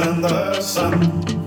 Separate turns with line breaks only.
And the
sun,